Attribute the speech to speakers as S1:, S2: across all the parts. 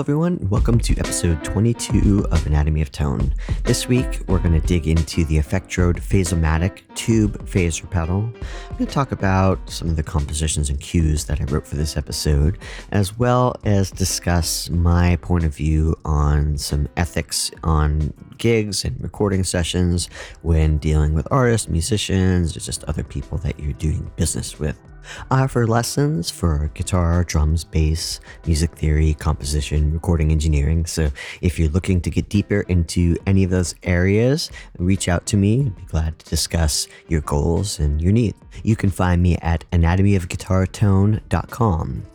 S1: everyone. Welcome to episode 22 of Anatomy of Tone. This week, we're going to dig into the Effectrode Phaseomatic Tube Phaser Pedal. I'm going to talk about some of the compositions and cues that I wrote for this episode, as well as discuss my point of view on some ethics on gigs and recording sessions when dealing with artists, musicians, or just other people that you're doing business with. Uh, I offer lessons for guitar, drums, bass, music theory, composition, recording engineering. So if you're looking to get deeper into any of those areas, reach out to me. I'd be glad to discuss your goals and your needs. You can find me at anatomyofguitartone.com.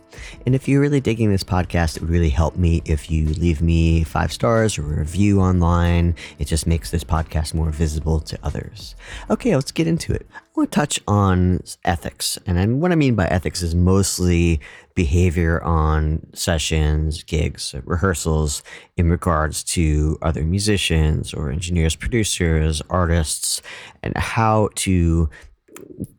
S1: And if you're really digging this podcast, it would really help me if you leave me five stars or a review online. It just makes this podcast more visible to others. Okay, let's get into it. Want to touch on ethics. And what I mean by ethics is mostly behavior on sessions, gigs, rehearsals in regards to other musicians or engineers, producers, artists, and how to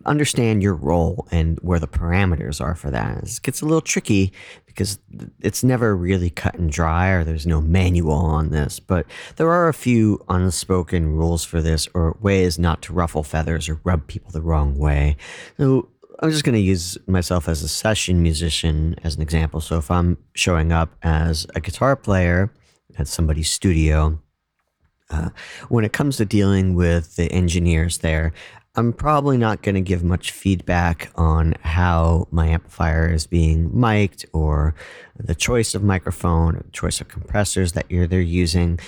S1: understand your role and where the parameters are for that. It gets a little tricky because it's never really cut and dry or there's no manual on this, but there are a few unspoken rules for this or ways not to ruffle feathers or rub people the wrong way. So I'm just going to use myself as a session musician as an example. So if I'm showing up as a guitar player at somebody's studio, uh, when it comes to dealing with the engineers there, I'm probably not going to give much feedback on how my amplifier is being mic'd or the choice of microphone or choice of compressors that you're they're using.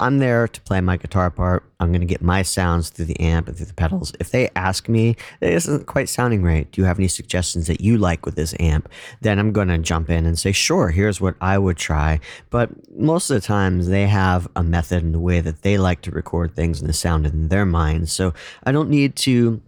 S1: I'm there to play my guitar part. I'm going to get my sounds through the amp and through the pedals. If they ask me, this isn't quite sounding right. Do you have any suggestions that you like with this amp? Then I'm going to jump in and say, sure, here's what I would try. But most of the times they have a method and a way that they like to record things and the sound in their minds. So I don't need to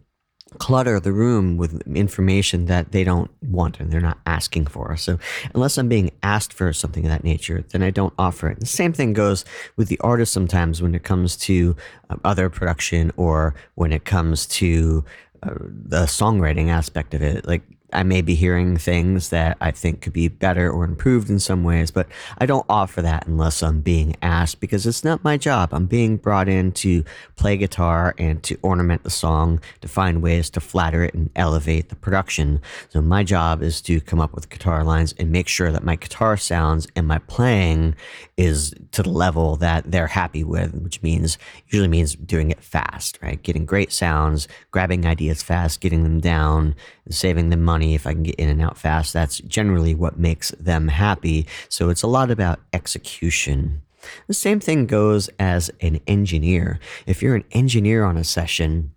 S1: clutter the room with information that they don't want and they're not asking for. So unless I'm being asked for something of that nature, then I don't offer it. the same thing goes with the artist sometimes when it comes to um, other production or when it comes to uh, the songwriting aspect of it. Like I may be hearing things that I think could be better or improved in some ways, but I don't offer that unless I'm being asked because it's not my job. I'm being brought in to play guitar and to ornament the song, to find ways to flatter it and elevate the production. So my job is to come up with guitar lines and make sure that my guitar sounds and my playing is to the level that they're happy with, which means usually means doing it fast, right? Getting great sounds, grabbing ideas fast, getting them down, saving them money if I can get in and out fast. That's generally what makes them happy. So it's a lot about execution. The same thing goes as an engineer. If you're an engineer on a session,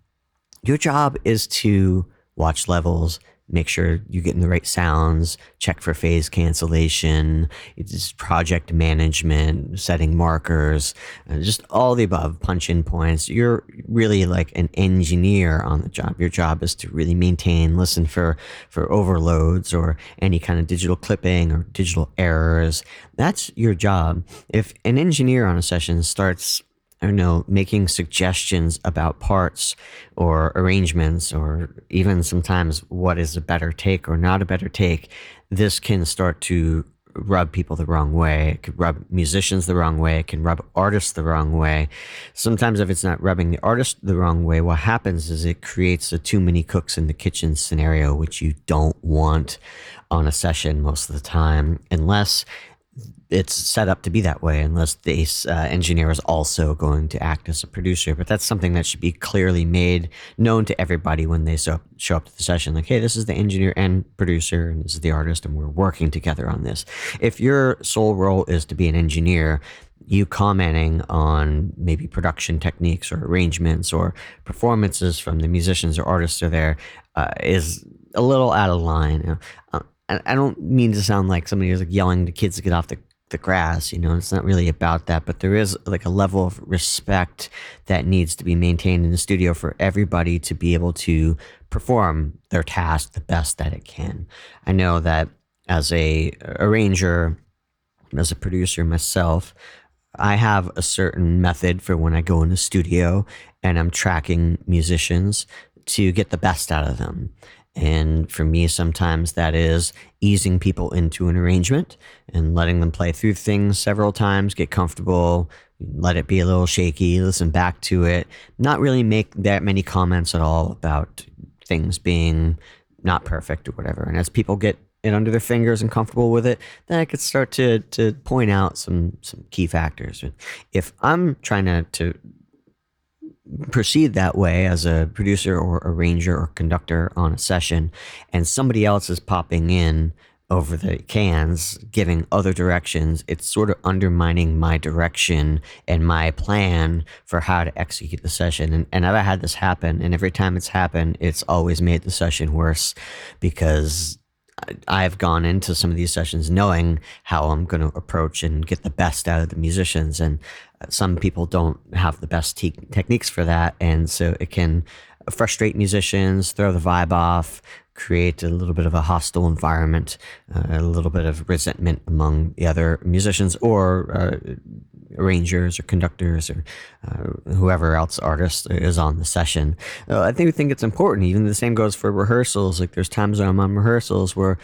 S1: your job is to watch levels, make sure you're getting the right sounds, check for phase cancellation, it's project management, setting markers, uh, just all the above, punch in points. You're really like an engineer on the job. Your job is to really maintain, listen for, for overloads or any kind of digital clipping or digital errors. That's your job. If an engineer on a session starts I don't know, making suggestions about parts or arrangements, or even sometimes what is a better take or not a better take, this can start to rub people the wrong way. It could rub musicians the wrong way. It can rub artists the wrong way. Sometimes, if it's not rubbing the artist the wrong way, what happens is it creates a too many cooks in the kitchen scenario, which you don't want on a session most of the time, unless it's set up to be that way unless the uh, engineer is also going to act as a producer. But that's something that should be clearly made known to everybody when they show, show up to the session. Like, hey, this is the engineer and producer, and this is the artist, and we're working together on this. If your sole role is to be an engineer, you commenting on maybe production techniques or arrangements or performances from the musicians or artists are there uh, is a little out of line. Uh, I don't mean to sound like somebody who's like yelling to kids to get off the the grass. You know, it's not really about that, but there is like a level of respect that needs to be maintained in the studio for everybody to be able to perform their task the best that it can. I know that as a arranger, as a producer myself, I have a certain method for when I go in the studio and I'm tracking musicians to get the best out of them. And for me, sometimes that is easing people into an arrangement and letting them play through things several times, get comfortable, let it be a little shaky, listen back to it, not really make that many comments at all about things being not perfect or whatever. And as people get it under their fingers and comfortable with it, then I could start to to point out some some key factors. If I'm trying to, to proceed that way as a producer or arranger or conductor on a session, and somebody else is popping in over the cans, giving other directions, it's sort of undermining my direction and my plan for how to execute the session. And, and I've had this happen, and every time it's happened, it's always made the session worse because I've gone into some of these sessions knowing how I'm going to approach and get the best out of the musicians. And some people don't have the best te- techniques for that. And so it can frustrate musicians, throw the vibe off, create a little bit of a hostile environment, uh, a little bit of resentment among the other musicians or uh, arrangers or conductors or uh, whoever else artist is on the session. Uh, I think we think it's important. Even the same goes for rehearsals. Like there's times when I'm on rehearsals where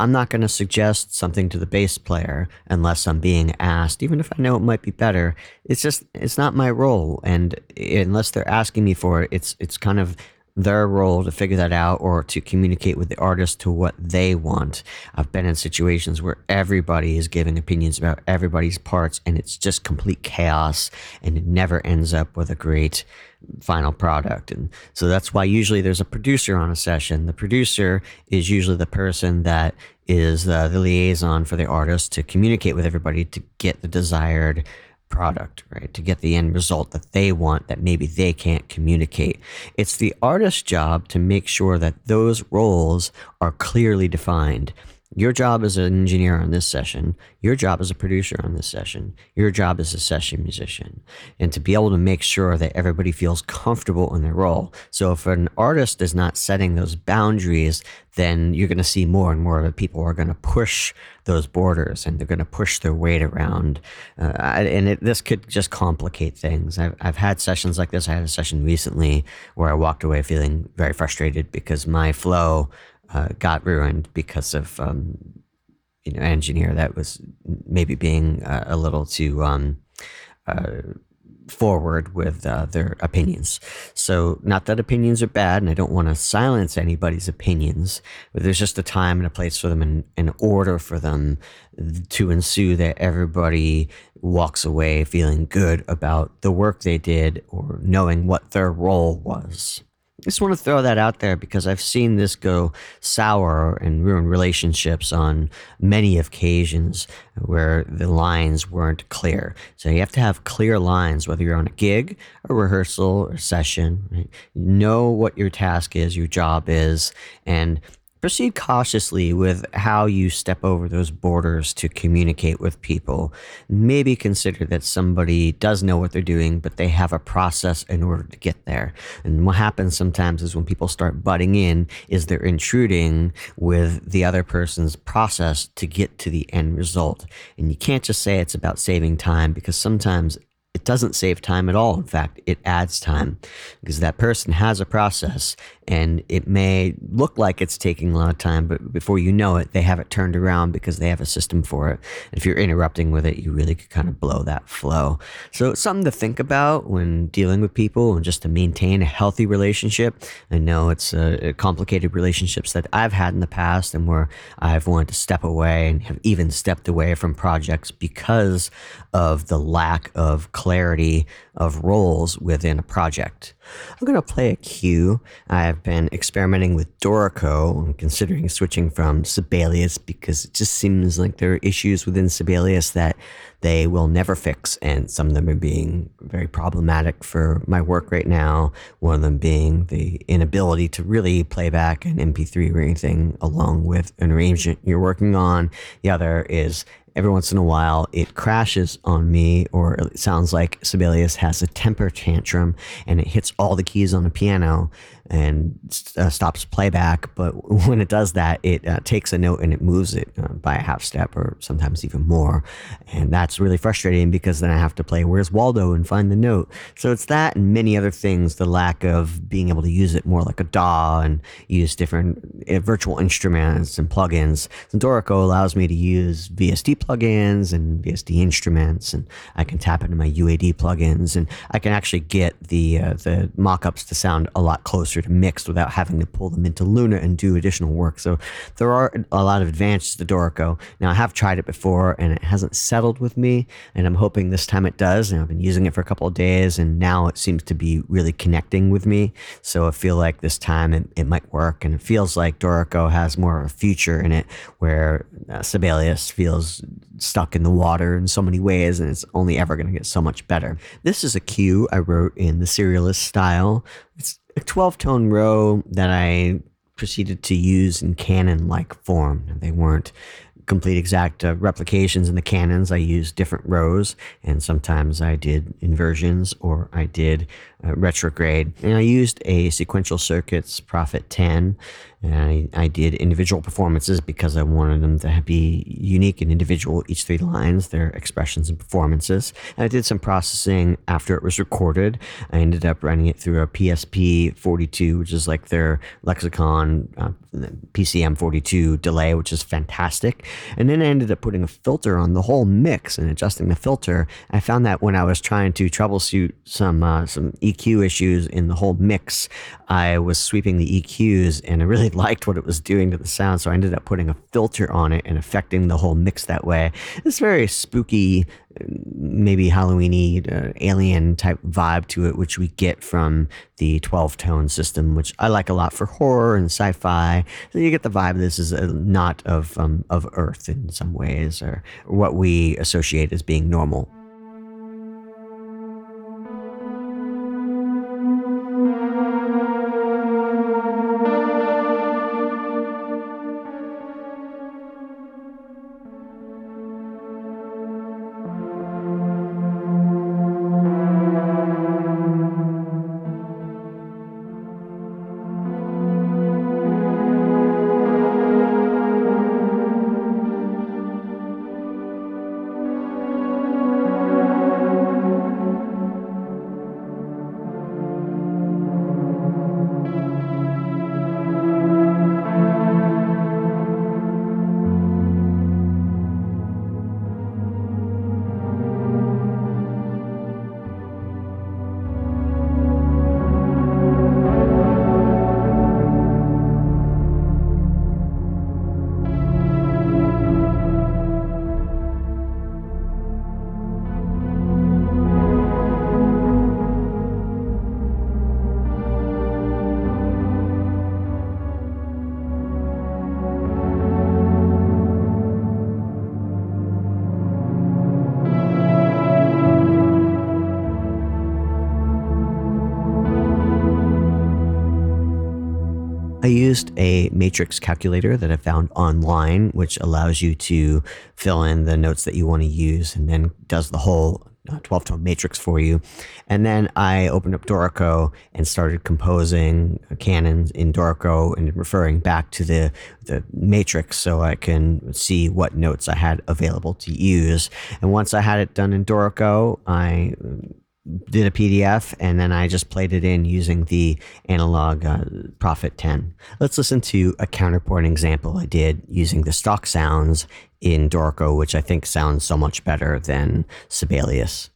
S1: I'm not going to suggest something to the bass player unless I'm being asked, even if I know it might be better. It's just it's not my role, and unless they're asking me for it, it's it's kind of their role to figure that out or to communicate with the artist to what they want. I've been in situations where everybody is giving opinions about everybody's parts and it's just complete chaos and it never ends up with a great final product. And so that's why usually there's a producer on a session. The producer is usually the person that is uh, the liaison for the artist to communicate with everybody to get the desired product, right? To get the end result that they want that maybe they can't communicate. It's the artist's job to make sure that those roles are clearly defined. Your job as an engineer on this session, your job as a producer on this session, your job as a session musician, and to be able to make sure that everybody feels comfortable in their role. So if an artist is not setting those boundaries, then you're going to see more and more of it. People are going to push those borders and they're going to push their weight around. Uh, and it, this could just complicate things. I've, I've had sessions like this. I had a session recently where I walked away feeling very frustrated because my flow uh, got ruined because of um, you know engineer that was maybe being uh, a little too um, uh, forward with uh, their opinions. So, not that opinions are bad, and I don't want to silence anybody's opinions, but there's just a time and a place for them, and an order for them to ensue that everybody walks away feeling good about the work they did or knowing what their role was just want to throw that out there because I've seen this go sour and ruin relationships on many occasions where the lines weren't clear. So you have to have clear lines, whether you're on a gig, a rehearsal, or session. Right? Know what your task is, your job is, and proceed cautiously with how you step over those borders to communicate with people. Maybe consider that somebody does know what they're doing, but they have a process in order to get there. And what happens sometimes is when people start butting in, is they're intruding with the other person's process to get to the end result. And you can't just say it's about saving time because sometimes it doesn't save time at all. In fact, it adds time because that person has a process and it may look like it's taking a lot of time, but before you know it, they have it turned around because they have a system for it. And if you're interrupting with it, you really could kind of blow that flow. So it's something to think about when dealing with people and just to maintain a healthy relationship. I know it's uh, complicated relationships that I've had in the past and where I've wanted to step away and have even stepped away from projects because of the lack of clarity of roles within a project. I'm going to play a cue. I've been experimenting with Dorico and considering switching from Sibelius because it just seems like there are issues within Sibelius that they will never fix. And some of them are being very problematic for my work right now. One of them being the inability to really play back an MP3 or anything along with an arrangement you're working on. The other is every once in a while it crashes on me, or it sounds like Sibelius has a temper tantrum and it hits all the keys on the piano and uh, stops playback. But when it does that, it uh, takes a note and it moves it uh, by a half step or sometimes even more. And that's really frustrating because then I have to play Where's Waldo and find the note. So it's that and many other things the lack of being able to use it more like a DAW and use different uh, virtual instruments and plugins. So Dorico allows me to use VST plugins and VST instruments, and I can tap into my UAD plugins, and I can actually get the uh, the mockups to sound a lot closer to mixed without having to pull them into Luna and do additional work. So there are a lot of advantages to Dorico. Now I have tried it before and it hasn't settled with me, and I'm hoping this time it does. And I've been using it for a couple of days, and now it seems to be really connecting with me. So I feel like this time it, it might work, and it feels like Dorico has more of a future in it, where uh, Sibelius feels stuck in the water in so many ways, and it's only ever going to get so much better. This is a cue I wrote in the serialist style. It's a 12 tone row that I proceeded to use in canon like form. They weren't complete exact uh, replications in the canons. I used different rows, and sometimes I did inversions or I did retrograde. And I used a sequential circuits Prophet 10 and I, I did individual performances because I wanted them to be unique and individual, each three lines, their expressions and performances. And I did some processing after it was recorded. I ended up running it through a PSP 42, which is like their lexicon uh, PCM 42 delay, which is fantastic. And then I ended up putting a filter on the whole mix and adjusting the filter. I found that when I was trying to troubleshoot some uh, some EQ issues in the whole mix, I was sweeping the EQs and I really liked what it was doing to the sound. So I ended up putting a filter on it and affecting the whole mix that way. It's very spooky, maybe Halloweeny, uh, alien type vibe to it, which we get from the 12 tone system, which I like a lot for horror and sci fi. So you get the vibe this is a, not of, um, of Earth in some ways, or what we associate as being normal. Used a matrix calculator that I found online, which allows you to fill in the notes that you want to use and then does the whole uh, 12 tone matrix for you. And then I opened up Dorico and started composing canons in Dorico and referring back to the, the matrix so I can see what notes I had available to use. And once I had it done in Dorico, I did a PDF and then I just played it in using the analog uh, Prophet 10. Let's listen to a counterpoint example I did using the stock sounds in Dorico, which I think sounds so much better than Sibelius.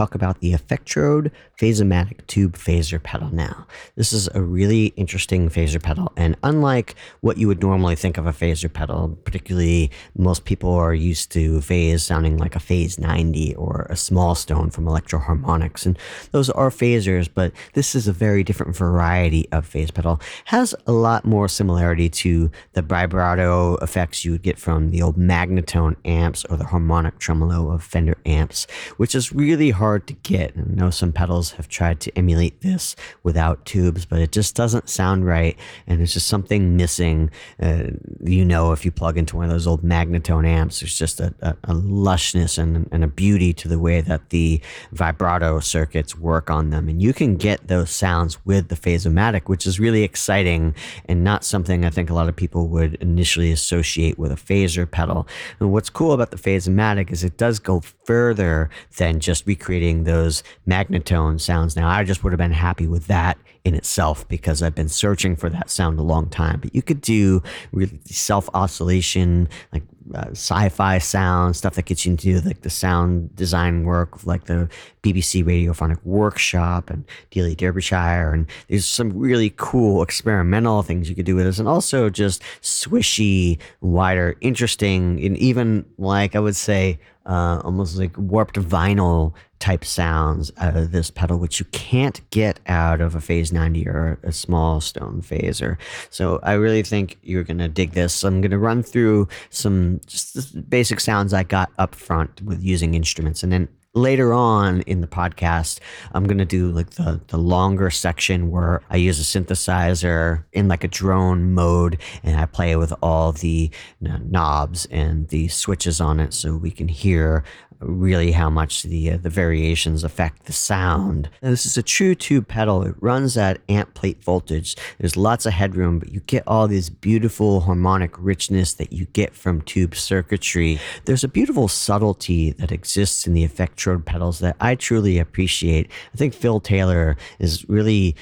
S1: Talk about the Effectrode Phaseomatic Tube Phaser Pedal now. This is a really interesting phaser pedal, and unlike what you would normally think of a phaser pedal, particularly most people are used to phase sounding like a phase 90 or a small stone from Electro-Harmonix, and those are phasers, but this is a very different variety of phase pedal. Has a lot more similarity to the vibrato effects you would get from the old Magnatone amps or the harmonic tremolo of Fender amps, which is really hard to get. I know some pedals have tried to emulate this without tubes, but it just doesn't sound right. And it's just something missing. Uh, you know, if you plug into one of those old Magnatone amps, there's just a, a, a lushness and, and a beauty to the way that the vibrato circuits work on them. And you can get those sounds with the Phaseomatic, which is really exciting and not something I think a lot of people would initially associate with a phaser pedal. And what's cool about the Phaseomatic is it does go further than just recreating those Magnatone sounds. Now, I just would have been happy with that in itself because I've been searching for that sound a long time. But you could do really self oscillation, like uh, sci-fi sound stuff that gets you into like the sound design work, like the BBC Radiophonic Workshop and Delia Derbyshire, and there's some really cool experimental things you could do with this, and also just swishy, wider, interesting, and even like I would say uh, almost like warped vinyl type sounds out of this pedal, which you can't get out of a Phase 90 or a small stone phaser. So I really think you're going to dig this. I'm going to run through some just basic sounds I got up front with using instruments. And then later on in the podcast, I'm going to do like the, the longer section where I use a synthesizer in like a drone mode and I play with all the you know, knobs and the switches on it so we can hear really how much the uh, the variations affect the sound. Now, this is a true tube pedal. It runs at amp plate voltage. There's lots of headroom, but you get all this beautiful harmonic richness that you get from tube circuitry. There's a beautiful subtlety that exists in the Effectrode pedals that I truly appreciate. I think Phil Taylor is really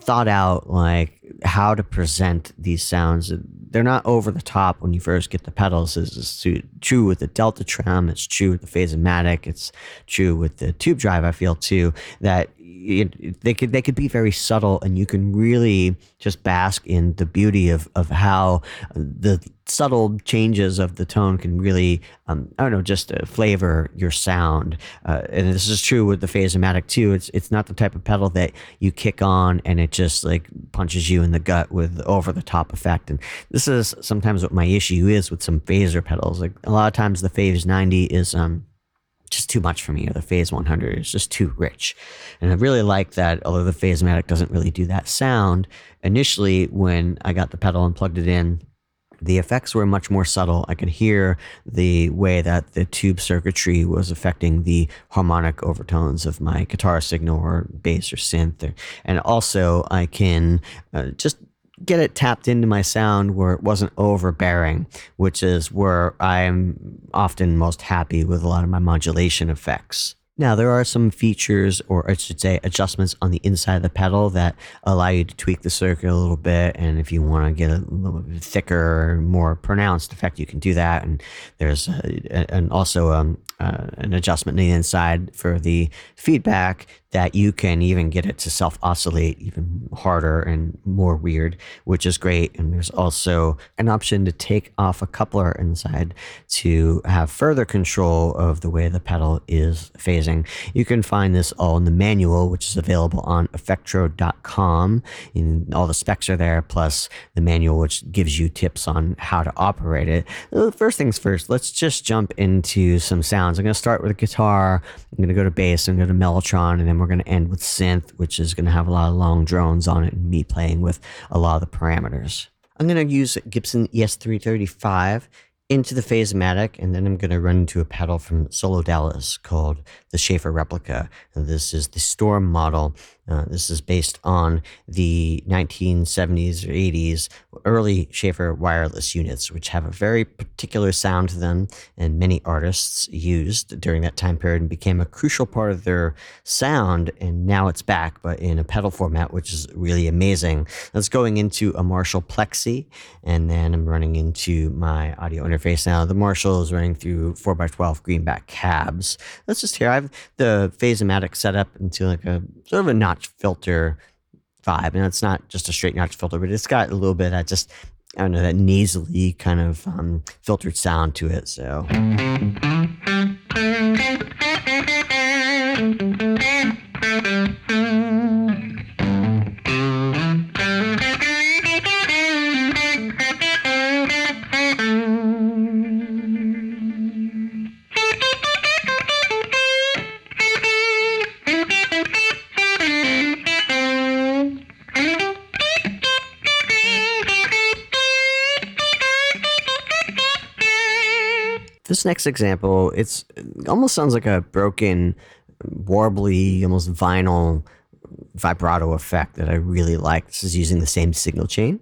S1: thought out like how to present these sounds. They're not over the top when you first get the pedals. This is true with the Delta Trem. It's true with the Phaseomatic. It's true with the Tube Drive. I feel too that it, they could they could be very subtle, and you can really just bask in the beauty of of how the subtle changes of the tone can really um, I don't know just uh, flavor your sound. Uh, and this is true with the Phaseomatic too. It's it's not the type of pedal that you kick on and it just like punches you in the gut with over the top effect. And this is sometimes what my issue is with some phaser pedals. Like a lot of times the Phase 90 is um just too much for me, or the Phase 100 is just too rich. And I really like that, although the Phaseomatic doesn't really do that sound. Initially, when I got the pedal and plugged it in, the effects were much more subtle. I could hear the way that the tube circuitry was affecting the harmonic overtones of my guitar signal or bass or synth. Or, and also, I can uh, just get it tapped into my sound where it wasn't overbearing, which is where I'm often most happy with a lot of my modulation effects. Now, there are some features, or I should say, adjustments on the inside of the pedal that allow you to tweak the circuit a little bit. And if you want to get a little bit thicker, more pronounced effect, you can do that. And there's a, and also um, uh, an adjustment on the inside for the feedback that you can even get it to self oscillate even harder and more weird, which is great. And there's also an option to take off a coupler inside to have further control of the way the pedal is phasing. You can find this all in the manual, which is available on effectrode.com. And all the specs are there, plus the manual, which gives you tips on how to operate it. First things first, let's just jump into some sounds. I'm going to start with a guitar, I'm going to go to bass, I'm going to go to Mellotron, and then we're going to end with synth, which is going to have a lot of long drones on it and me playing with a lot of the parameters. I'm going to use Gibson ES335 into the Phaseomatic, and then I'm going to run into a pedal from Solo Dallas called the Schaffer Replica. And this is the Storm model. Uh, this is based on the 1970s or 80s early Schaffer wireless units, which have a very particular sound to them, and many artists used during that time period and became a crucial part of their sound. And now it's back, but in a pedal format, which is really amazing. That's going into a Marshall Plexi, and then I'm running into my audio interface now. The Marshall is running through 4x12 greenback cabs. Let's just hear. I have the Phaseomatic set up into like a sort of a notch filter vibe. And it's not just a straight notch filter, but it's got a little bit that just, I don't know, that nasally kind of um, filtered sound to it. So. Next example, it's it almost sounds like a broken, warbly, almost vinyl vibrato effect that I really like. This is using the same signal chain.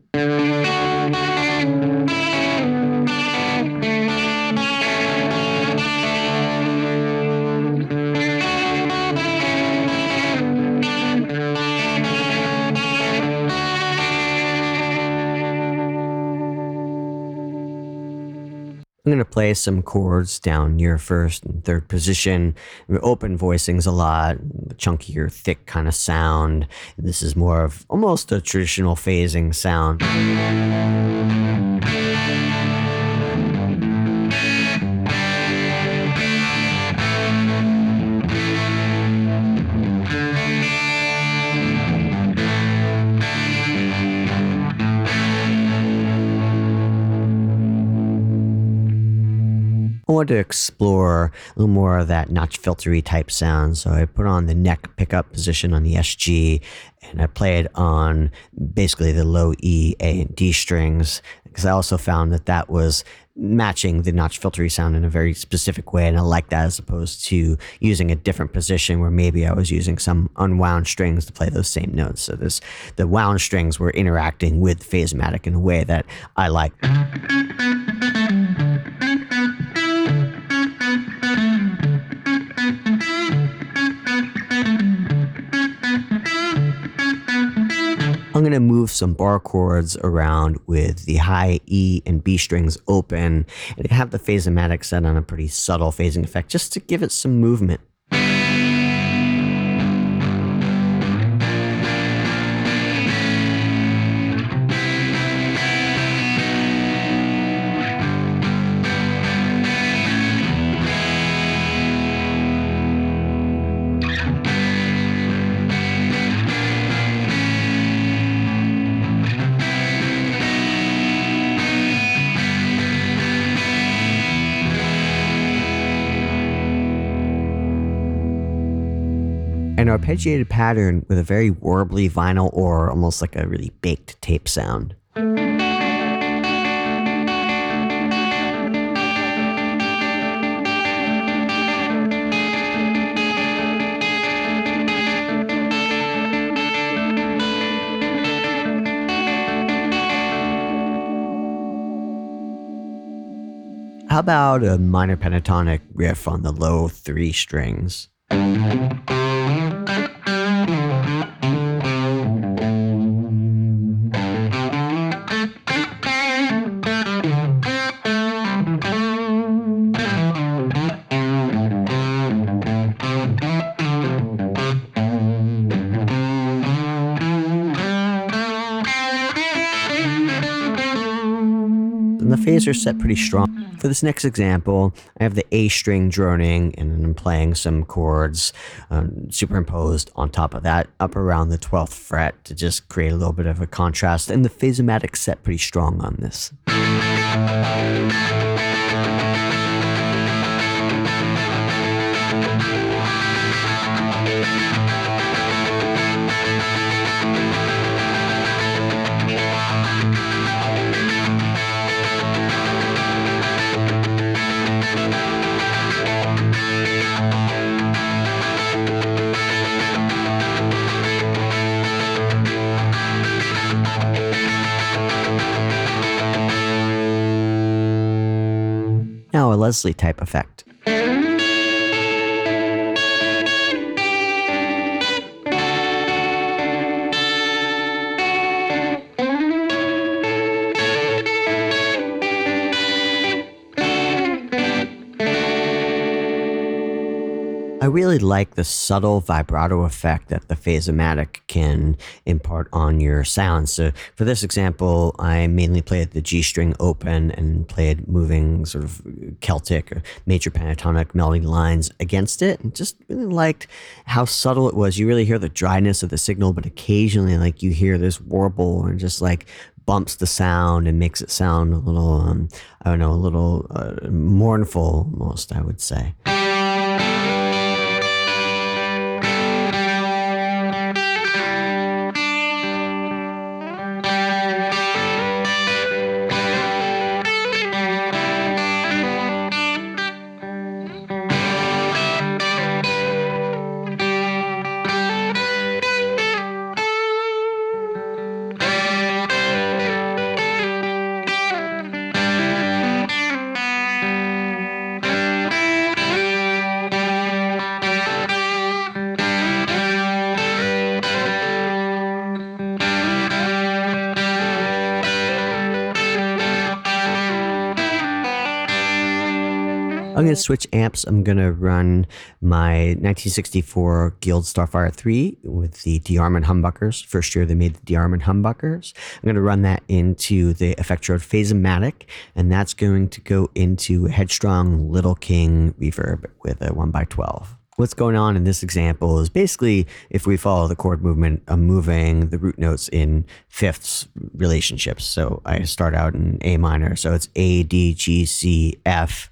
S1: I'm going to play some chords down near first and third position. Open voicings a lot, chunkier, thick kind of sound. This is more of almost a traditional phasing sound. Wanted to explore a little more of that notch filtery type sound. So I put on the neck pickup position on the SG and I played on basically the low E, A, and D strings because I also found that that was matching the notch filtery sound in a very specific way. And I like that as opposed to using a different position where maybe I was using some unwound strings to play those same notes. So this, the wound strings were interacting with Phaseomatic in a way that I like. I'm going to move some bar chords around with the high E and B strings open and have the Phaseomatic set on a pretty subtle phasing effect just to give it some movement. Arpeggiated pattern with a very warbly vinyl or almost like a really baked tape sound. How about a minor pentatonic riff on the low three strings? Pretty strong. For this next example, I have the A string droning and I'm playing some chords um, superimposed on top of that up around the 12th fret to just create a little bit of a contrast. And the Phaseomatic set pretty strong on this. Leslie type effect. Really like the subtle vibrato effect that the Phaseomatic can impart on your sound. So for this example, I mainly played the G string open and played moving sort of Celtic or major pentatonic melody lines against it and just really liked how subtle it was. You really hear the dryness of the signal, but occasionally like you hear this warble and just like bumps the sound and makes it sound a little, um, I don't know, a little uh, mournful almost, I would say. To switch amps. I'm going to run my 1964 Guild Starfire 3 with the DeArmond humbuckers. First year they made the DeArmond humbuckers. I'm going to run that into the Effectrode Phaseomatic, and that's going to go into Headstrong Little King reverb with a 1x12 what's going on in this example is basically if we follow the chord movement, I'm moving the root notes in fifths relationships. So I start out in A minor, so it's A, D, G, C, F.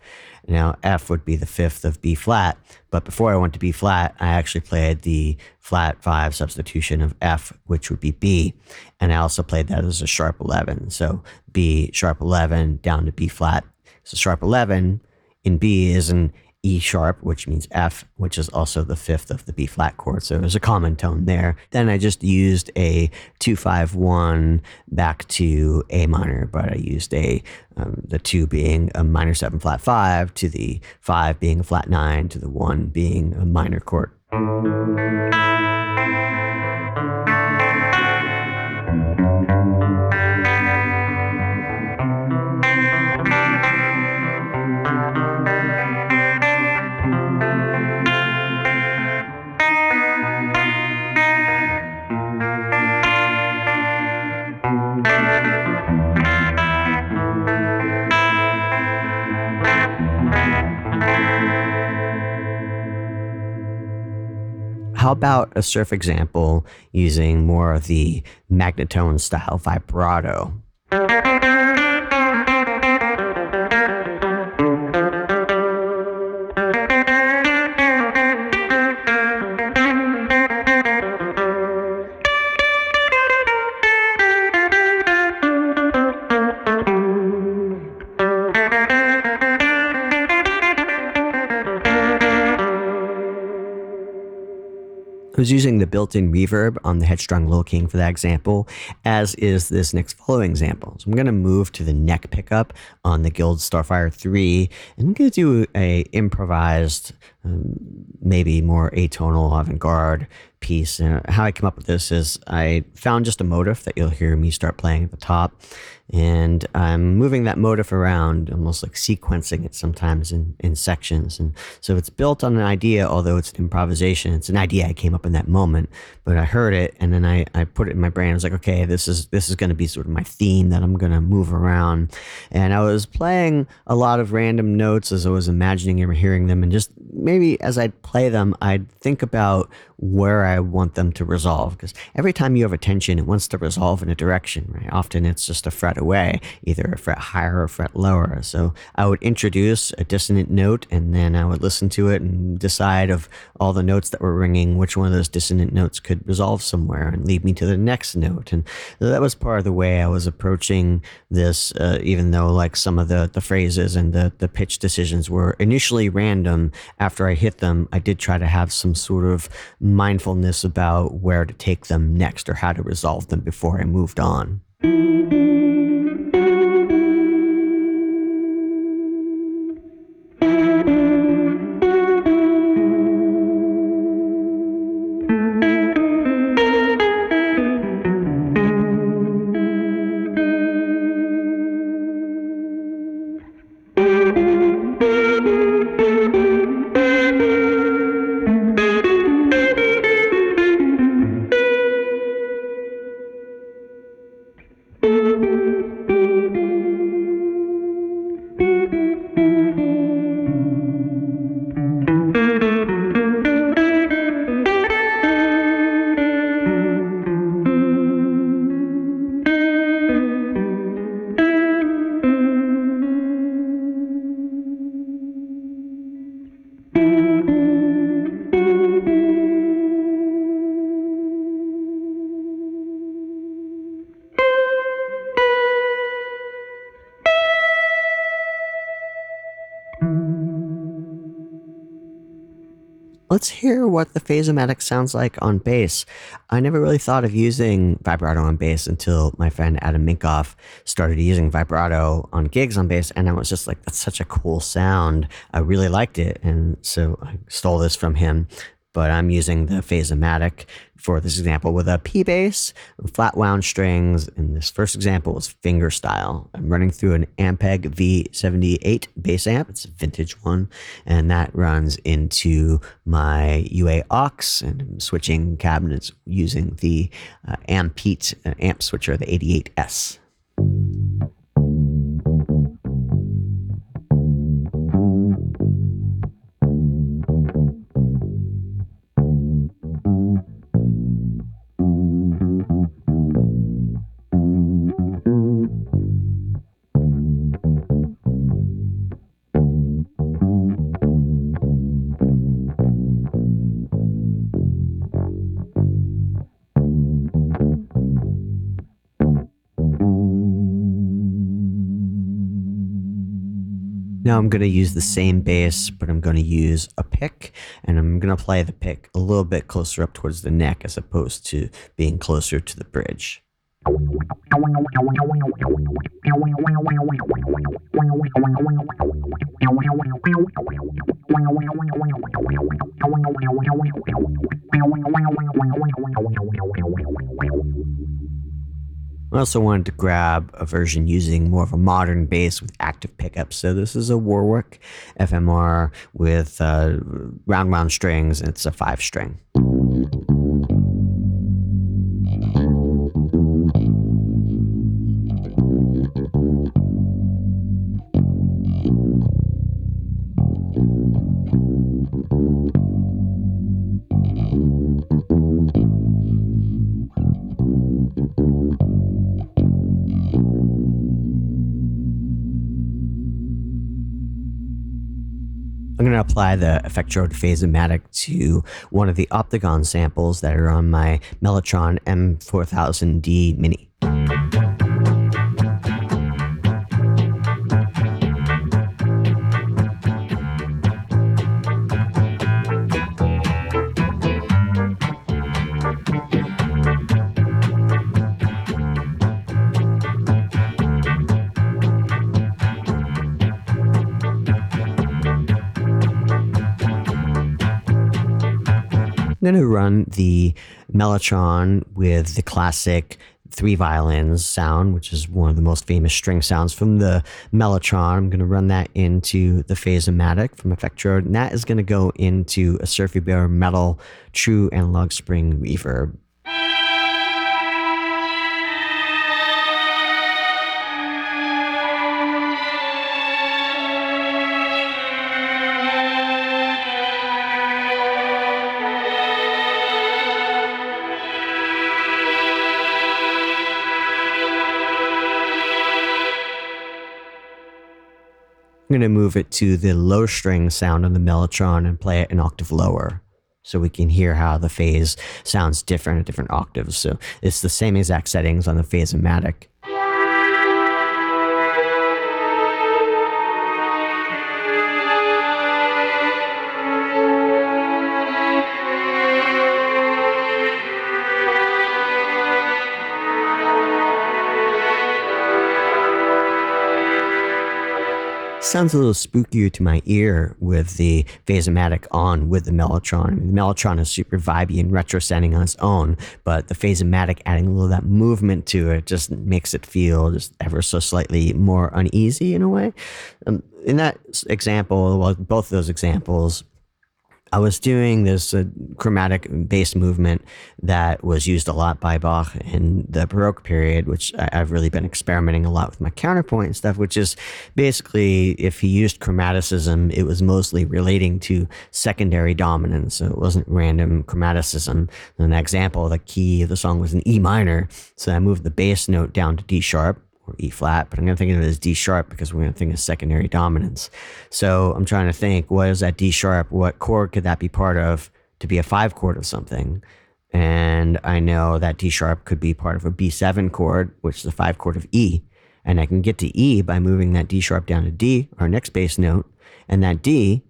S1: Now, F would be the fifth of B flat, but before I went to B flat, I actually played the flat five substitution of F, which would be B. And I also played that as a sharp 11. So B sharp 11 down to B flat. So sharp 11 in B is an E sharp, which means F, which is also the fifth of the B flat chord. So there's a common tone there. Then I just used a 251 back to A minor, but I used a um, the two being a minor seven flat five to the five being a flat nine to the one being a minor chord. How about a surf example using more of the Magnatone style vibrato? Built-in reverb on the Headstrong Little King for that example, as is this next following example. So I'm going to move to the neck pickup on the Guild Starfire 3, and I'm going to do a improvised, um, maybe more atonal avant-garde piece. And how I came up with this is I found just a motif that you'll hear me start playing at the top, and I'm moving that motif around, almost like sequencing it sometimes in, in sections. And so it's built on an idea, although it's an improvisation. It's an idea I came up in that moment, but I heard it and then I, I put it in my brain. I was like, okay, this is this is going to be sort of my theme that I'm going to move around. And I was playing a lot of random notes as I was imagining and hearing them, and just maybe as I'd play them, I'd think about where I want them to resolve. Because every time you have a tension, it wants to resolve in a direction, right? Often it's just a fret away, either a fret higher or a fret lower. So I would introduce a dissonant note and then I would listen to it and decide of all the notes that were ringing, which one of those dissonant notes could resolve somewhere and lead me to the next note. And that was part of the way I was approaching this, uh, even though like some of the, the phrases and the, the pitch decisions were initially random. After I hit them, I did try to have some sort of mindfulness about where to take them next or how to resolve them before I moved on. What the Phaseomatic sounds like on bass. I never really thought of using vibrato on bass until my friend Adam Minkoff started using vibrato on gigs on bass, and I was just like, that's such a cool sound. I really liked it, and so I stole this from him but I'm using the Phaseomatic for this example with a P bass, flat wound strings. And this first example is finger style. I'm running through an Ampeg V78 bass amp. It's a vintage one. And that runs into my UA OX and I'm switching cabinets using the uh, Ampete uh, amp switcher, the 88S. Now I'm going to use the same bass, but I'm going to use a pick and I'm going to play the pick a little bit closer up towards the neck as opposed to being closer to the bridge. I also wanted to grab a version using more of a modern bass with active pickups. So this is a Warwick FMR with uh, round wound strings, and it's a five string. To apply the Effectrode Phaseomatic to one of the Optigan samples that are on my Mellotron M4000D Mini. Going to run the Mellotron with the classic three violins sound, which is one of the most famous string sounds from the Mellotron. I'm going to run that into the Phaseomatic from Effectrode, and that is going to go into a Surfy Bear Metal True Analog Spring Reverb. I'm going to move it to the low string sound on the Mellotron and play it an octave lower so we can hear how the phase sounds different at different octaves. So it's the same exact settings on the Phaseomatic. Sounds a little spookier to my ear with the Phaseomatic on with the Mellotron. The Mellotron is super vibey and retro sounding on its own, but the Phaseomatic adding a little that movement to it just makes it feel just ever so slightly more uneasy in a way. Um, in that example, well, both of those examples, I was doing this uh, chromatic bass movement that was used a lot by Bach in the Baroque period, which I, have really been experimenting a lot with my counterpoint and stuff, which is basically if he used chromaticism, it was mostly relating to secondary dominants. So it wasn't random chromaticism. An example, the key of the song was an E minor. So I moved the bass note down to D sharp E flat, but I'm going to think of it as D sharp because we're going to think of secondary dominants. So I'm trying to think, what is that D sharp? What chord could that be part of to be a five chord of something? And I know that D sharp could be part of a B7 chord, which is a five chord of E. And I can get to E by moving that D sharp down to D, our next bass note. And that D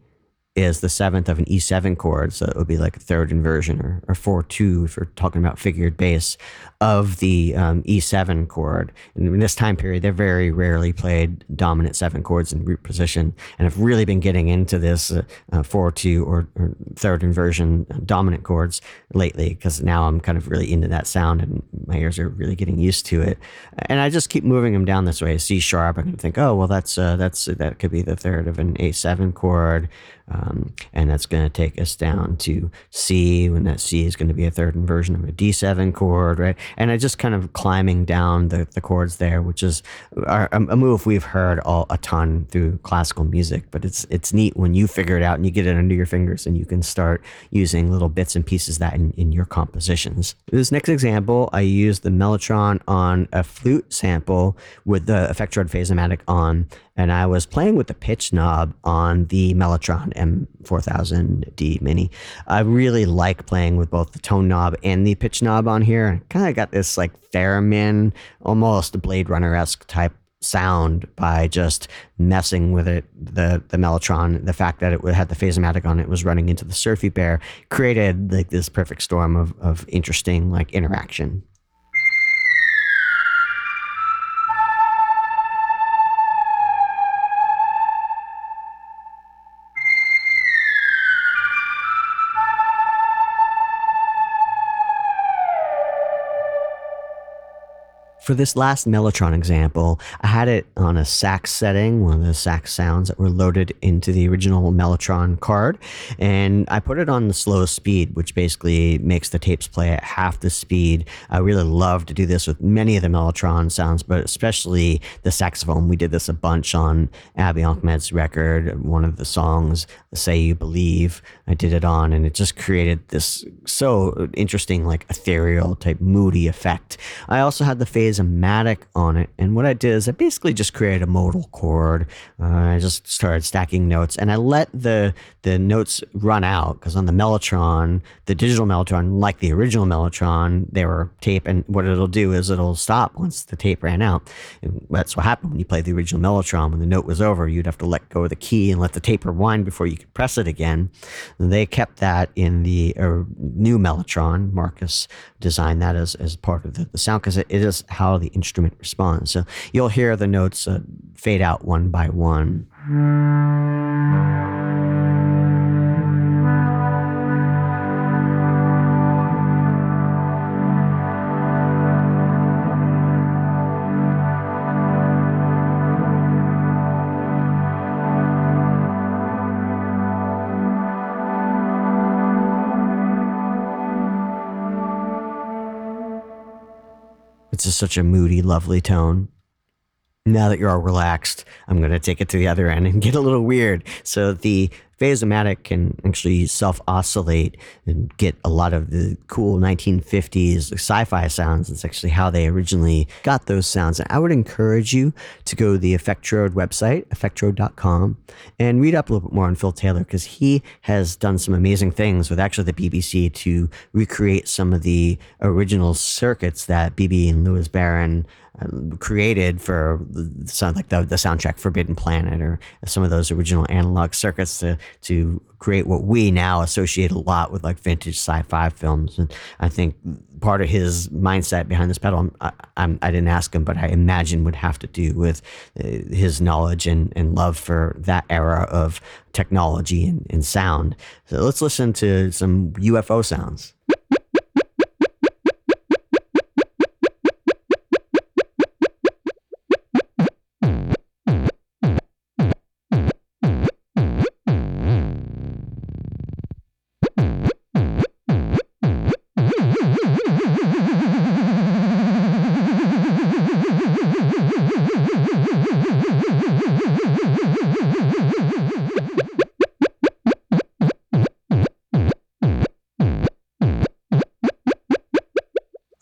S1: is the seventh of an E7 chord. So it would be like a third inversion or, or 4 2 if you're talking about figured bass of the um, E7 chord. And in this time period, they're very rarely played dominant seven chords in root position. And I've really been getting into this uh, uh, 4 2 or, or, third inversion dominant chords lately because now I'm kind of really into that sound and my ears are really getting used to it. And I just keep moving them down this way. C sharp, I can think, oh, well, that's, uh, that's, that could be the third of an A7 chord. Um, and that's going to take us down to C, when that C is going to be a third inversion of a D7 chord, right? And I just kind of climbing down the, the chords there, which is a, a move we've heard all a ton through classical music. But it's it's neat when you figure it out and you get it under your fingers and you can start using little bits and pieces that in, in your compositions. This next example, I used the Mellotron on a flute sample with the Effectrode Phaseomatic on and I was playing with the pitch knob on the Mellotron M4000D Mini. I really like playing with both the tone knob and the pitch knob on here. Kind of got this like theremin, almost Blade Runner esque type sound by just messing with it. The the Mellotron, the fact that it had the Phaseomatic on it was running into the Surfy Bear created like this perfect storm of of interesting like interaction. For this last Mellotron example, I had it on a sax setting, one of the sax sounds that were loaded into the original Mellotron card. And I put it on the slow speed, which basically makes the tapes play at half the speed. I really love to do this with many of the Mellotron sounds, but especially the saxophone. We did this a bunch on Abiy Ahmed's record, one of the songs, Say You Believe. I did it on, and it just created this so interesting, like ethereal type moody effect. I also had the phase On it. And what I did is I basically just created a modal chord. Uh, I just started stacking notes and I let the, the notes run out because on the Mellotron, the digital Mellotron, like the original Mellotron, they were tape. And what it'll do is it'll stop once the tape ran out. And that's what happened when you played the original Mellotron. When the note was over, you'd have to let go of the key and let the tape rewind before you could press it again. And they kept that in the uh, new Mellotron. Markus designed that as, as part of the, the sound because it, it is how the instrument responds. So you'll hear the notes uh, fade out one by one. It's just such a moody, lovely tone. Now that you're all relaxed, I'm going to take it to the other end and get a little weird. So the Phaseomatic can actually self oscillate and get a lot of the cool 1950s sci fi sounds. It's actually how they originally got those sounds. And I would encourage you to go to the Effectrode website, effectrode.com, and read up a little bit more on Phil Taylor because he has done some amazing things with actually the BBC to recreate some of the original circuits that Bebe and Louis Barron um, created for the sound like the, the soundtrack Forbidden Planet or some of those original analog circuits to to create what we now associate a lot with like vintage sci-fi films. And I think part of his mindset behind this pedal, I, I, I didn't ask him, but I imagine would have to do with uh, his knowledge and, and love for that era of technology and, and sound. So let's listen to some UFO sounds.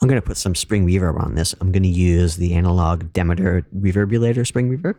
S1: I'm going to put some spring reverb on this. I'm going to use the analog Demeter reverbulator spring reverb.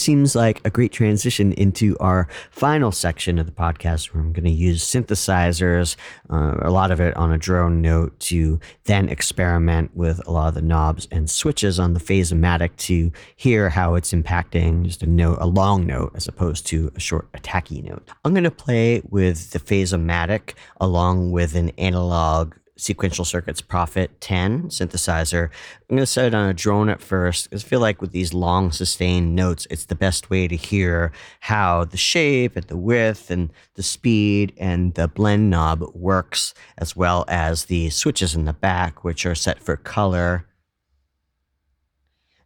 S1: This seems like a great transition into our final section of the podcast where I'm going to use synthesizers, uh, a lot of it on a drone note, to then experiment with a lot of the knobs and switches on the Phaseomatic to hear how it's impacting just a note, a long note, as opposed to a short attacky note. I'm going to play with the Phaseomatic along with an analog Sequential Circuits Prophet 10 synthesizer. I'm going to set it on a drone at first I feel like with these long sustained notes, it's the best way to hear how the shape and the width and the speed and the blend knob works, as well as the switches in the back, which are set for color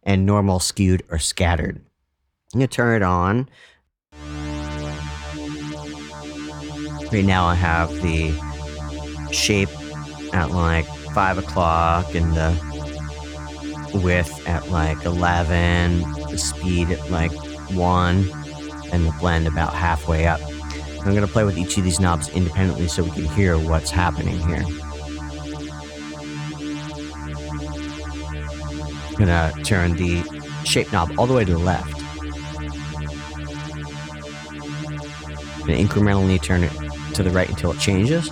S1: and normal, skewed, or scattered. I'm going to turn it on. Right now, I have the shape at like 5 o'clock and uh, the width at like 11, the speed at like 1, and the blend about halfway up. I'm going to play with each of these knobs independently so we can hear what's happening here. I'm going to turn the shape knob all the way to the left. And incrementally turn it to the right until it changes.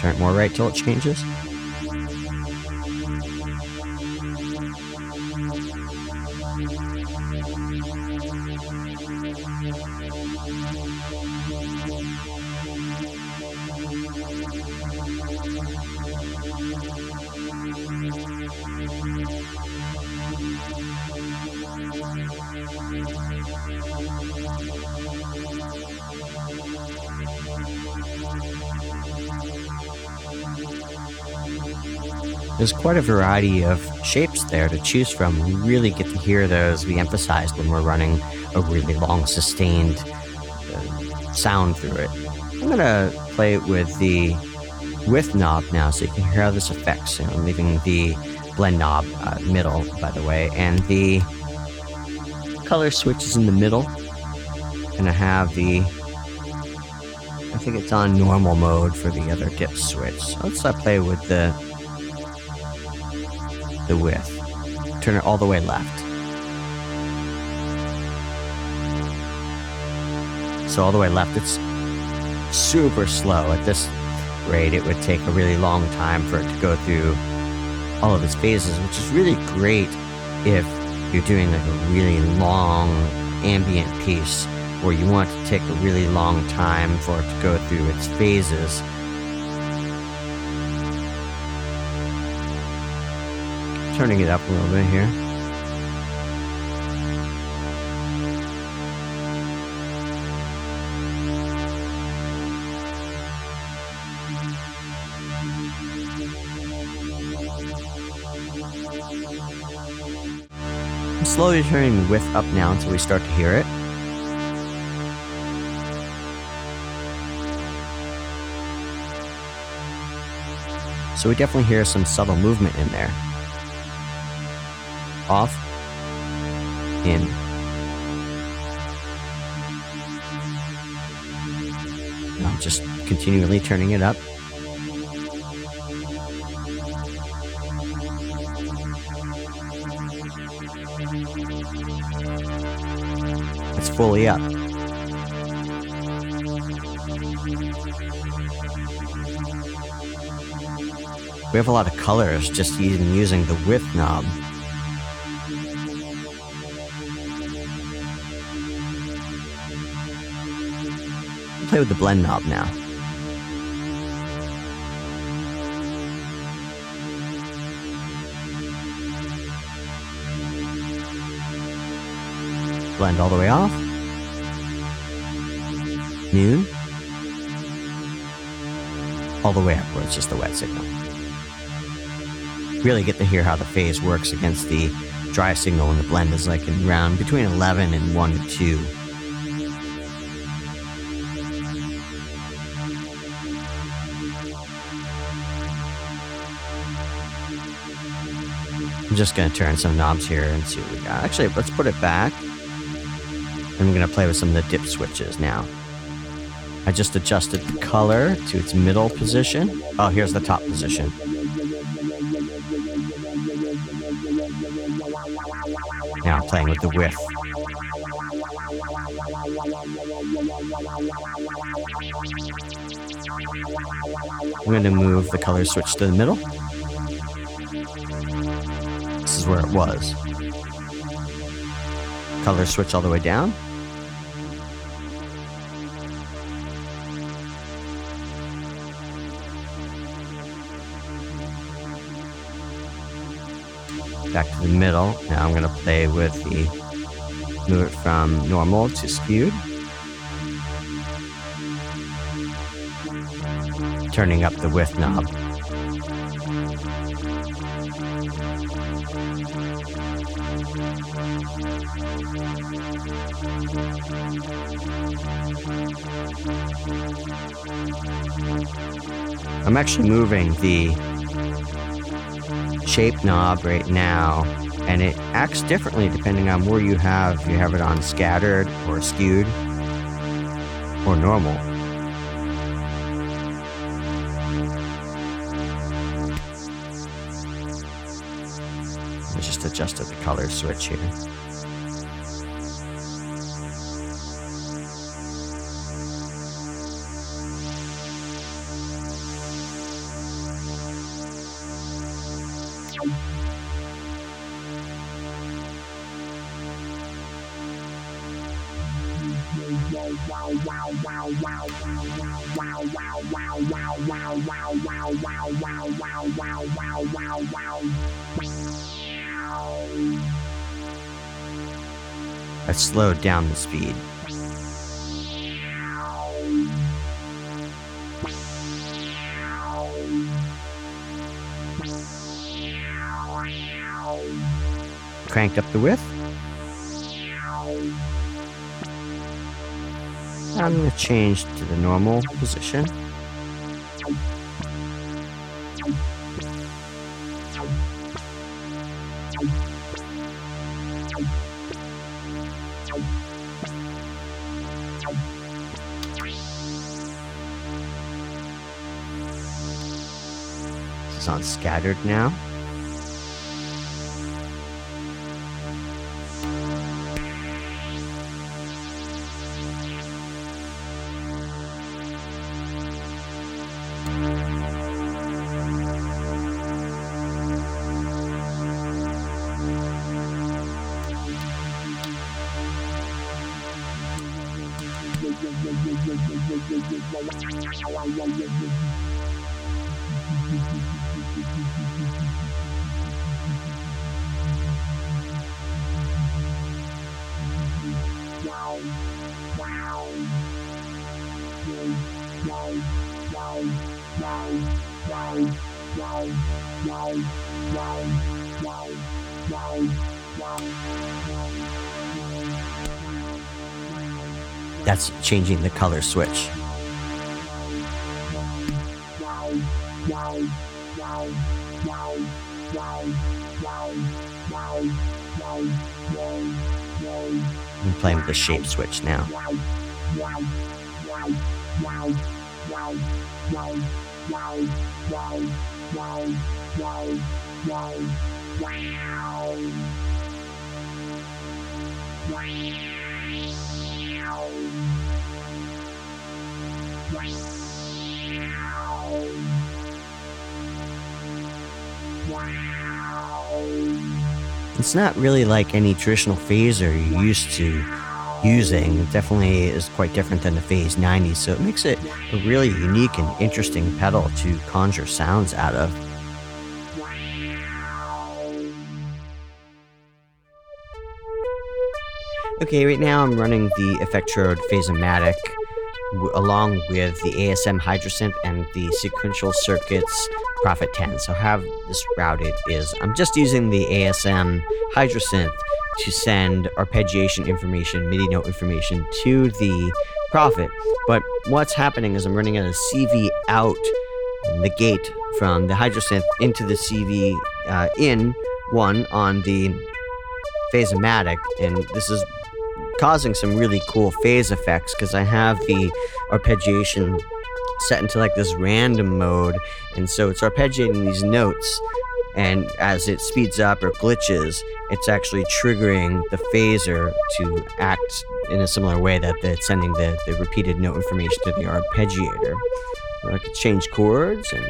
S1: Turn more right till it changes. There's quite a variety of shapes there to choose from. We really get to hear those be emphasized when we're running a really long, sustained uh, sound through it. I'm going to play it with the width knob now so you can hear how this affects. Know, I'm leaving the blend knob uh, middle, by the way, and the color switch is in the middle. And I have the I think it's on normal mode for the other dip switch. So let's uh, play with the the width. Turn it all the way left. So all the way left, it's super slow. At this rate, it would take a really long time for it to go through all of its phases, which is really great if you're doing like a really long ambient piece where you want to take a really long time for it to go through its phases turning it up a little bit here. I'm slowly turning the width up now until we start to hear it. So we definitely hear some subtle movement in there off, in. I'm just continually turning it up. It's fully up. We have a lot of colors just even using the width knob. Play with the blend knob now. Blend all the way off. Noon. All the way up where it's just the wet signal. Really get to hear how the phase works against the dry signal when the blend is like in around between 11 and 1 to 2. Just going to turn some knobs here and see what we got. Actually, let's put it back. And we're going to play with some of the dip switches now. I just adjusted the color to its middle position. Oh, here's the top position. Now I'm playing with the width. I'm going to move the color switch to the middle. Where it was. Color switch all the way down. back to the middle. Now I'm going to play with the, move it from normal to skewed. Turning up the width knob. I'm actually moving the shape knob right now, and it acts differently depending on where you have you have it on scattered or skewed or normal. I just adjusted the color switch here. I slowed down the speed. Cranked up the width. I'm going to change to the normal position. This is on scattered now. That's changing the color switch. I'm playing with the shape switch now. It's not really like any traditional phaser you're used to using. It definitely is quite different than the Phase 90, so it makes it a really unique and interesting pedal to conjure sounds out of. Okay, right now I'm running the Effectrode Phaseomatic along with the ASM Hydrasynth and the Sequential Circuits Prophet 10. So how this routed is I'm just using the ASM Hydrasynth to send arpeggiation information, MIDI note information to the Prophet. But what's happening is I'm running a CV out the gate from the Hydrasynth into the CV uh, in one on the phaseomatic, and this is causing some really cool phase effects because I have the arpeggiation set into like this random mode, and so it's arpeggiating these notes. And as it speeds up or glitches, it's actually triggering the phaser to act in a similar way that it's sending the, the repeated note information to the arpeggiator. I could change chords and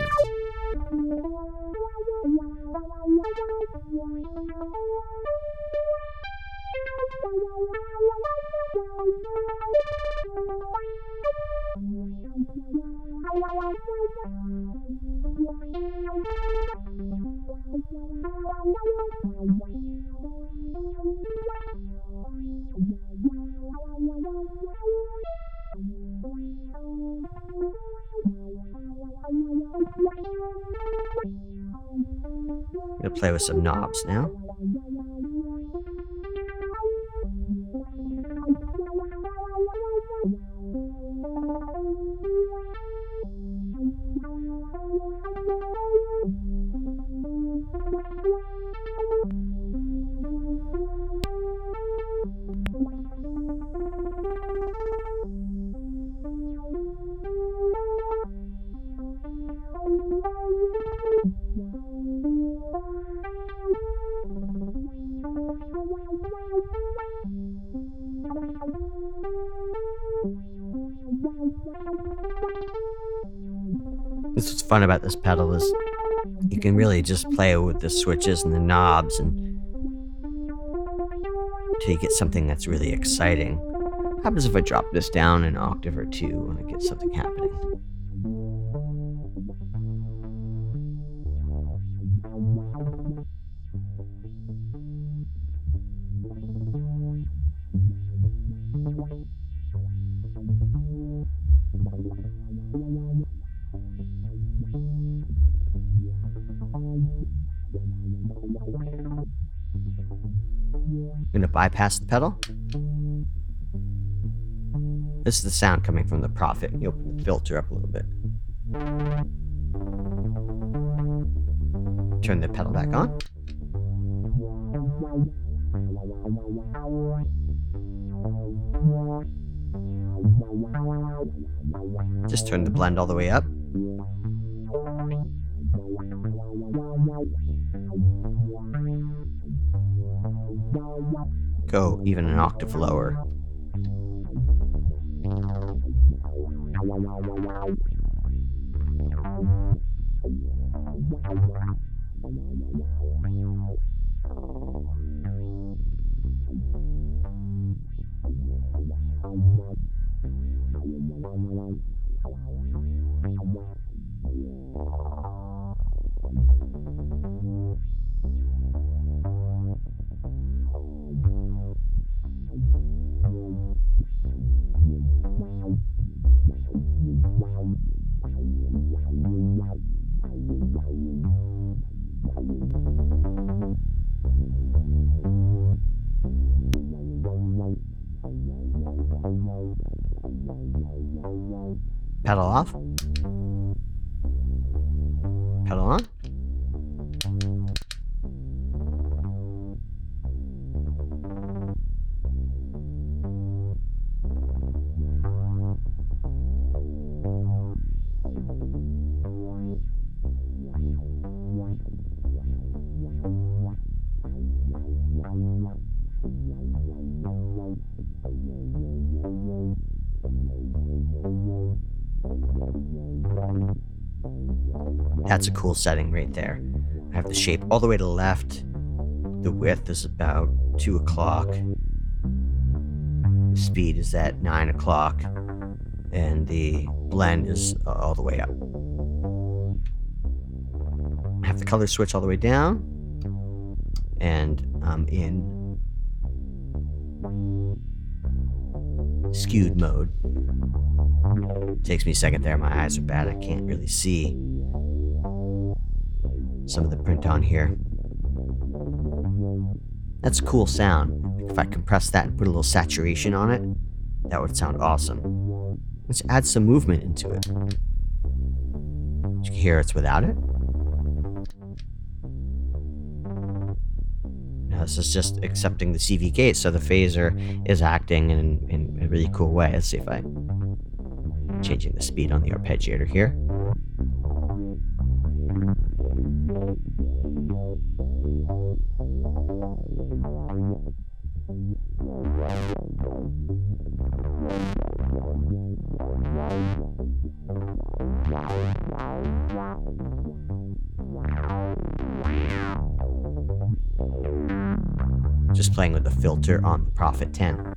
S1: Gonna play with some knobs now. Fun about this pedal is you can really just play with the switches and the knobs and until you get something that's really exciting. What happens if I drop this down an octave or two and I get something happening? Bypass the pedal. This is the sound coming from the Prophet. You open the filter up a little bit. Turn the pedal back on. Just turn the blend all the way up. Even an octave lower. That's a cool setting right there. I have the shape all the way to the left. The width is about 2 o'clock. The speed is at 9 o'clock. And the blend is uh, all the way up. I have the color switch all the way down. And I'm in skewed mode. Takes me a second there. My eyes are bad. I can't really see some of the print on here. That's a cool sound. If I compress that and put a little saturation on it, that would sound awesome. Let's add some movement into it. You can hear it's without it. Now this is just accepting the CV gate, so the phaser is acting in, in a really cool way. Let's see if I changing the speed on the arpeggiator here. Filter on the Prophet 10.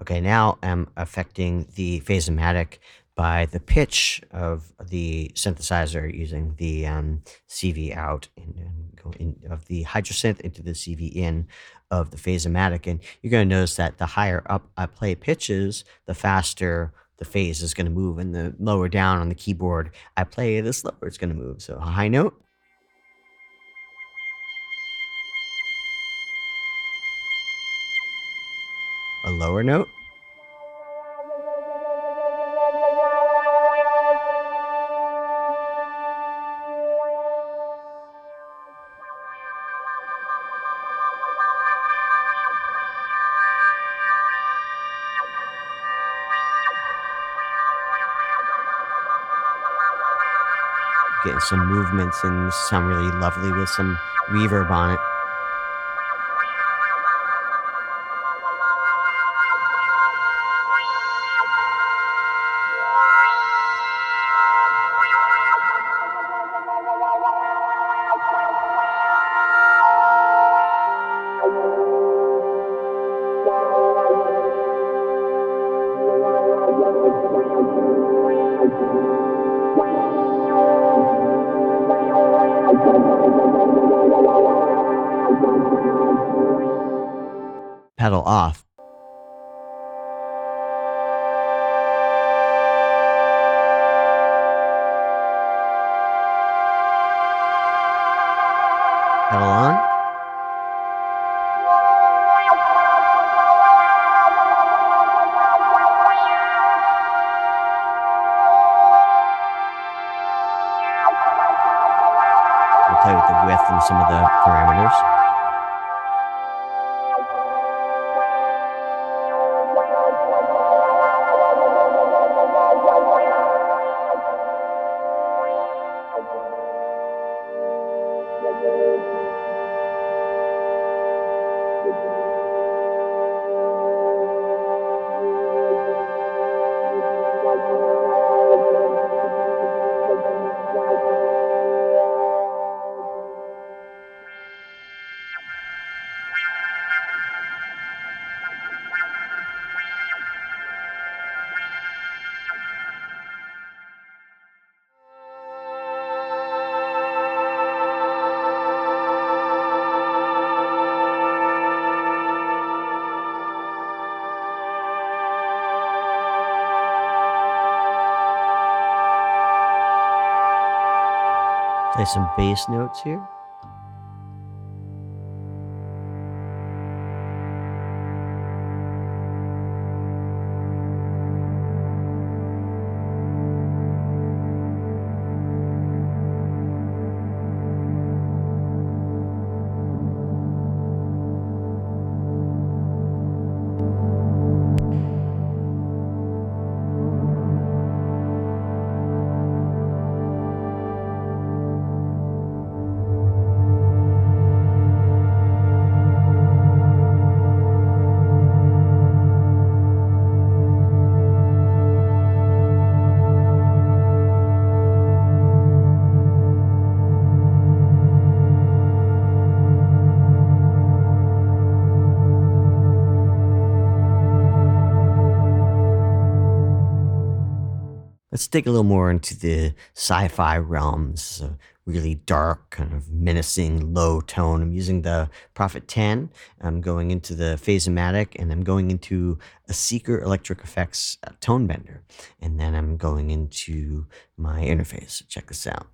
S1: Okay, now I'm affecting the Phaseomatic by the pitch of the synthesizer using the um, CV out and in, of the hydrasynth into the CV in of the Phaseomatic. And you're going to notice that the higher up I play pitches, the faster the phase is going to move. And the lower down on the keyboard I play, the slower it's going to move. So a high note. Lower note. getting some movements and sound really lovely with some reverb on it. Pedal off. Some bass notes here. Dig a little more into the sci-fi realms. Really dark, kind of menacing, low tone. I'm using the Prophet 10. I'm going into the Phaseomatic, and I'm going into a Seeker Electric Effects uh, tone bender, and then I'm going into my interface. Check this out.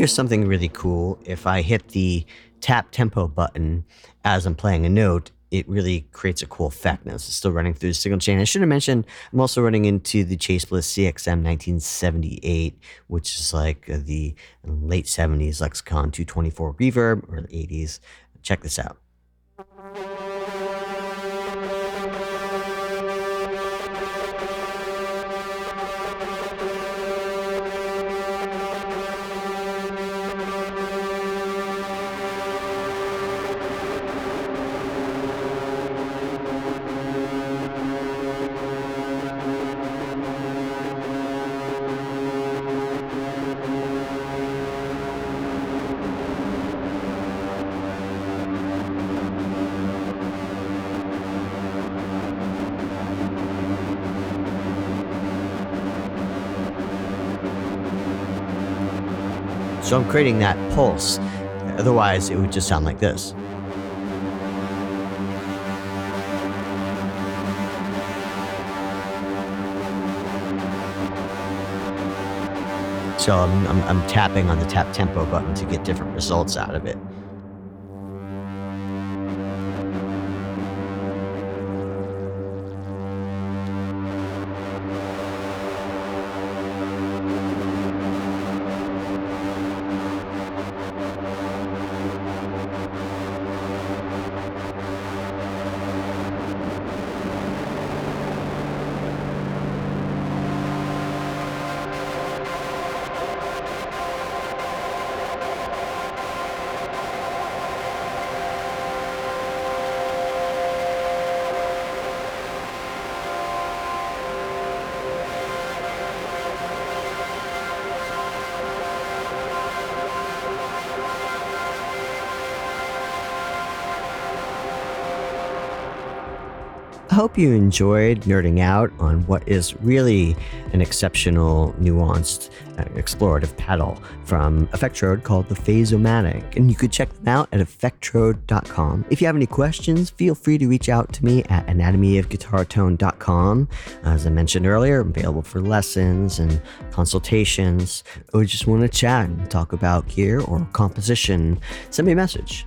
S1: Here's something really cool. If I hit the tap tempo button as I'm playing a note, it really creates a cool effect. Now, this is still running through the signal chain. I should have mentioned I'm also running into the Chase Bliss CXM 1978, which is like the late 70s Lexicon 224 reverb or the 80s. Check this out. So I'm creating that pulse. Otherwise, it would just sound like this. So I'm, I'm, I'm, tapping on the tap tempo button to get different results out of it. Hope you enjoyed nerding out on what is really an exceptional, nuanced, uh, explorative pedal from Effectrode called the Phaseomatic. And you could check them out at effectrode.com. If you have any questions, feel free to reach out to me at anatomyofguitartone.com. As I mentioned earlier, I'm available for lessons and consultations, or just want to chat and talk about gear or composition. Send me a message.